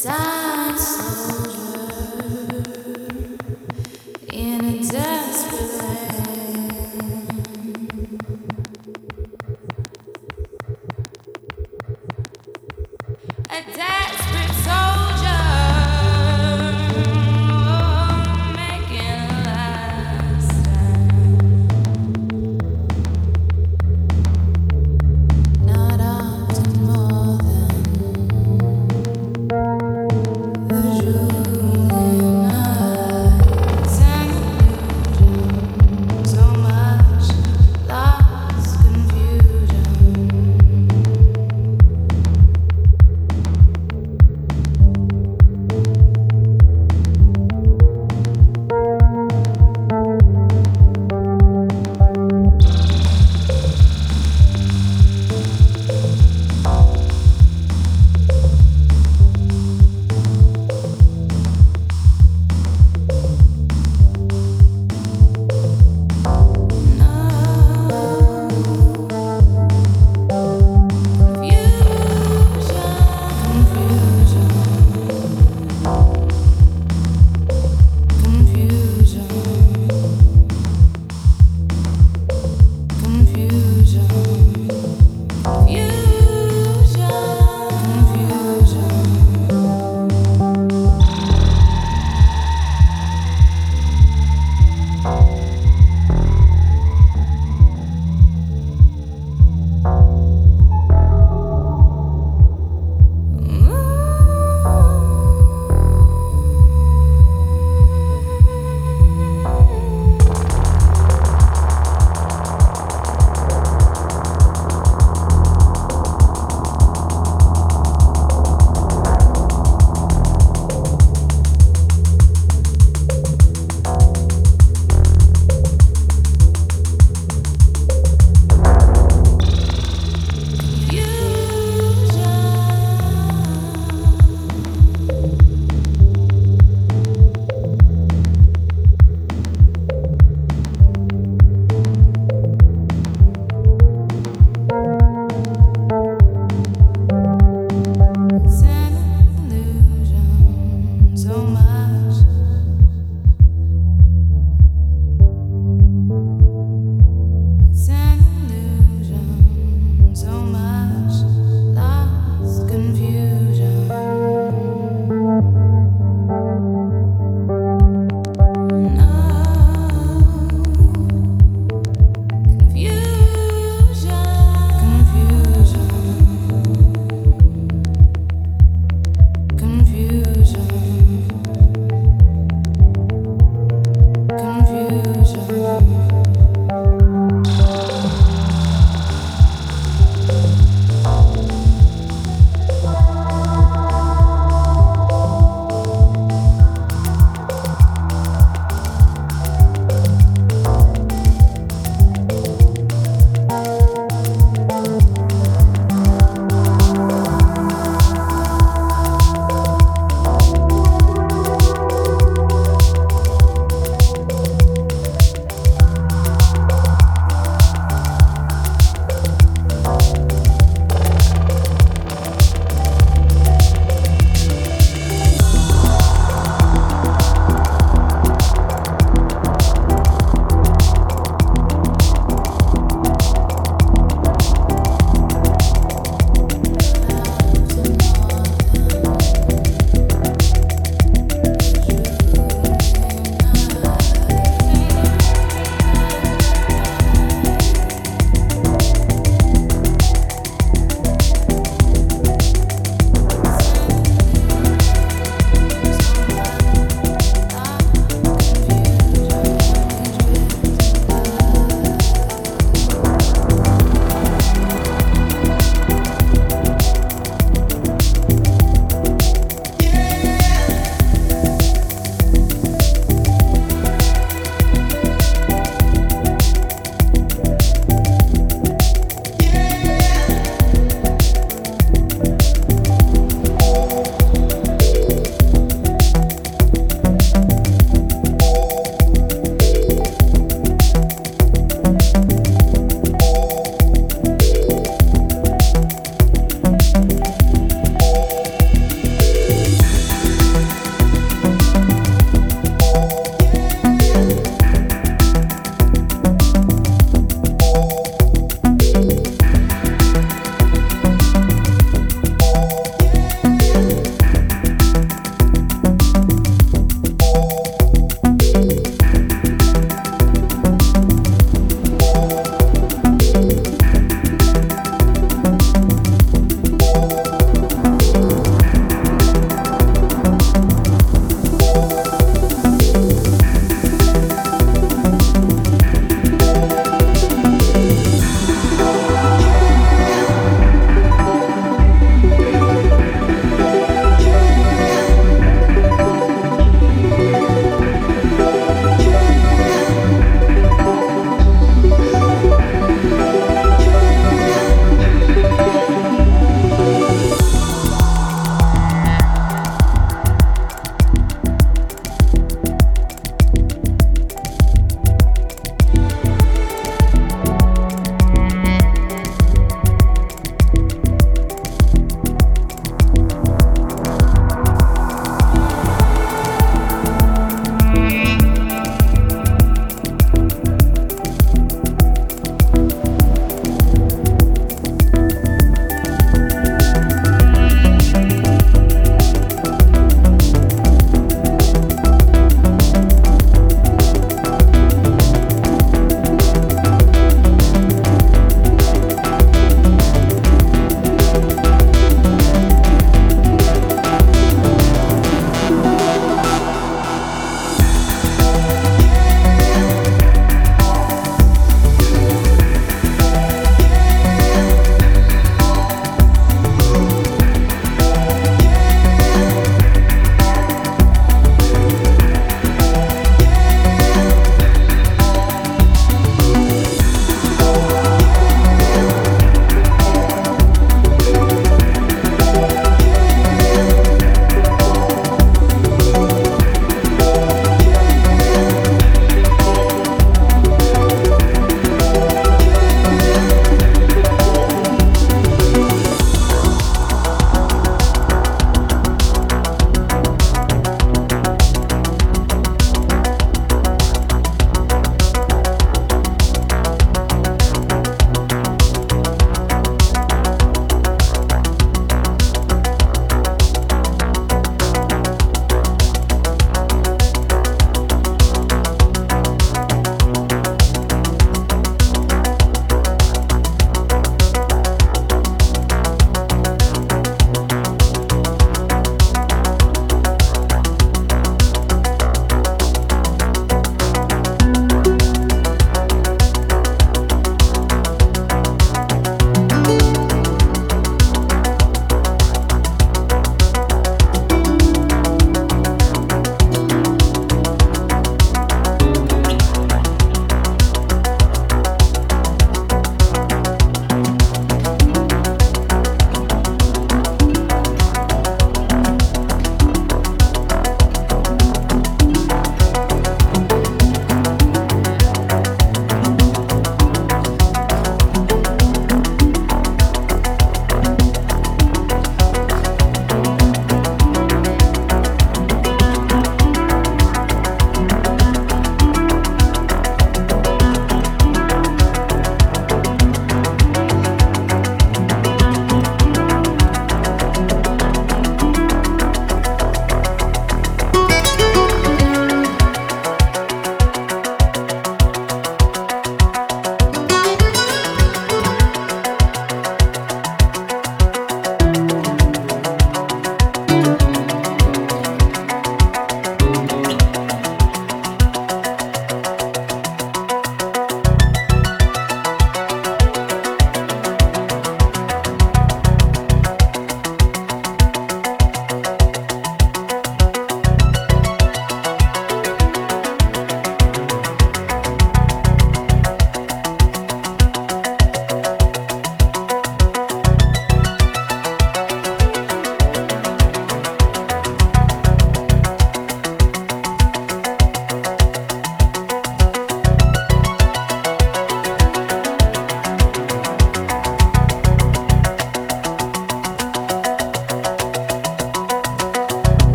Dance.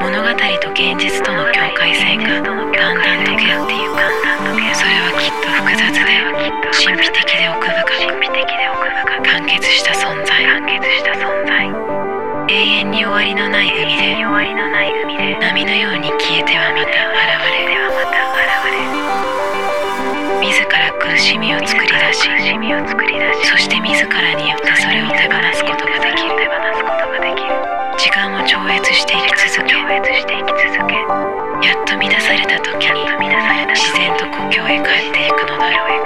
物語と現実との境界線がだんだんとけ合ってゆくそれはきっと複雑で神秘的で奥深く。完結した存在。完結した存在永遠に終わりのない海で。波のように消えてはまた現れで。はまた現れ苦しみを作り出しそして自らによってそれを手放すことができる。手放すことができる。時間を超越していき続け超越していき続けやっと満たされた時に自然と故郷へ帰っていくのだろう